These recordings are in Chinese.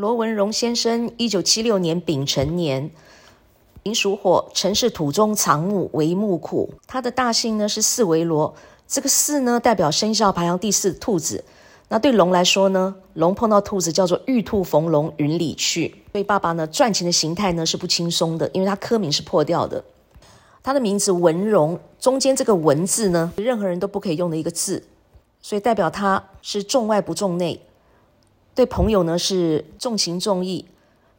罗文荣先生，一九七六年丙辰年，寅属火，辰是土中藏木为木库。他的大姓呢是四维罗，这个四呢代表生肖排行第四兔子。那对龙来说呢，龙碰到兔子叫做玉兔逢龙，云里去。所以爸爸呢赚钱的形态呢是不轻松的，因为他科名是破掉的。他的名字文荣，中间这个文字呢，任何人都不可以用的一个字，所以代表他是重外不重内。对朋友呢是重情重义，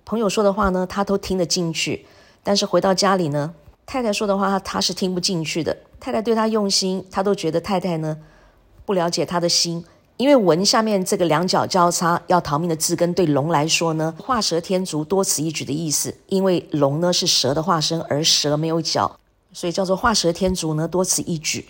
朋友说的话呢他都听得进去，但是回到家里呢，太太说的话他是听不进去的。太太对他用心，他都觉得太太呢不了解他的心。因为文下面这个两脚交叉要逃命的字根，对龙来说呢，画蛇添足，多此一举的意思。因为龙呢是蛇的化身，而蛇没有脚，所以叫做画蛇添足呢，多此一举。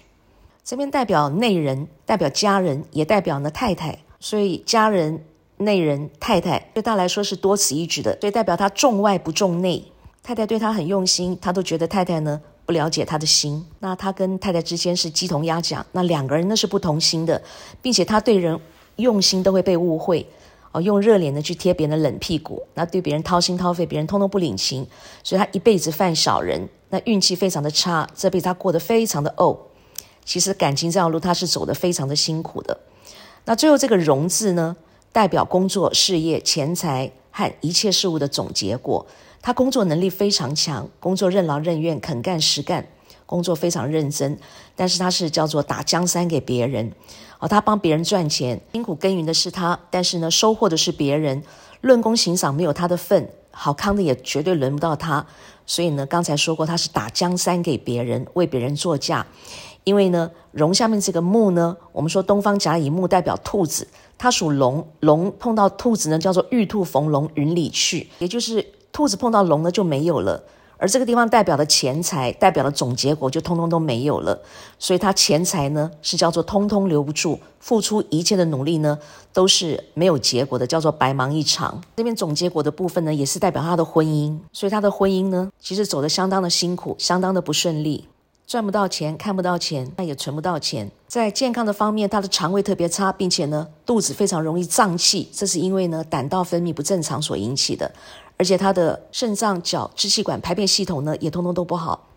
这边代表内人，代表家人，也代表呢太太，所以家人、内人、太太对他来说是多此一举的，所以代表他重外不重内。太太对他很用心，他都觉得太太呢。不了解他的心，那他跟太太之间是鸡同鸭讲，那两个人那是不同心的，并且他对人用心都会被误会，哦，用热脸呢去贴别人的冷屁股，那对别人掏心掏肺，别人通通不领情，所以他一辈子犯小人，那运气非常的差，这辈子他过得非常的怄。其实感情这条路他是走得非常的辛苦的。那最后这个“荣”字呢，代表工作、事业、钱财和一切事物的总结果。他工作能力非常强，工作任劳任怨，肯干实干，工作非常认真。但是他是叫做打江山给别人，哦，他帮别人赚钱，辛苦耕耘的是他，但是呢，收获的是别人。论功行赏没有他的份，好康的也绝对轮不到他。所以呢，刚才说过他是打江山给别人，为别人作嫁。因为呢，龙下面这个木呢，我们说东方甲乙木代表兔子，它属龙，龙碰到兔子呢，叫做玉兔逢龙，云里去，也就是。兔子碰到龙呢就没有了，而这个地方代表的钱财，代表的总结果就通通都没有了。所以它钱财呢是叫做通通留不住，付出一切的努力呢都是没有结果的，叫做白忙一场。这边总结果的部分呢也是代表他的婚姻，所以他的婚姻呢其实走得相当的辛苦，相当的不顺利，赚不到钱，看不到钱，那也存不到钱。在健康的方面，他的肠胃特别差，并且呢肚子非常容易胀气，这是因为呢胆道分泌不正常所引起的。而且他的肾脏、脚、支气管、排便系统呢，也通通都不好。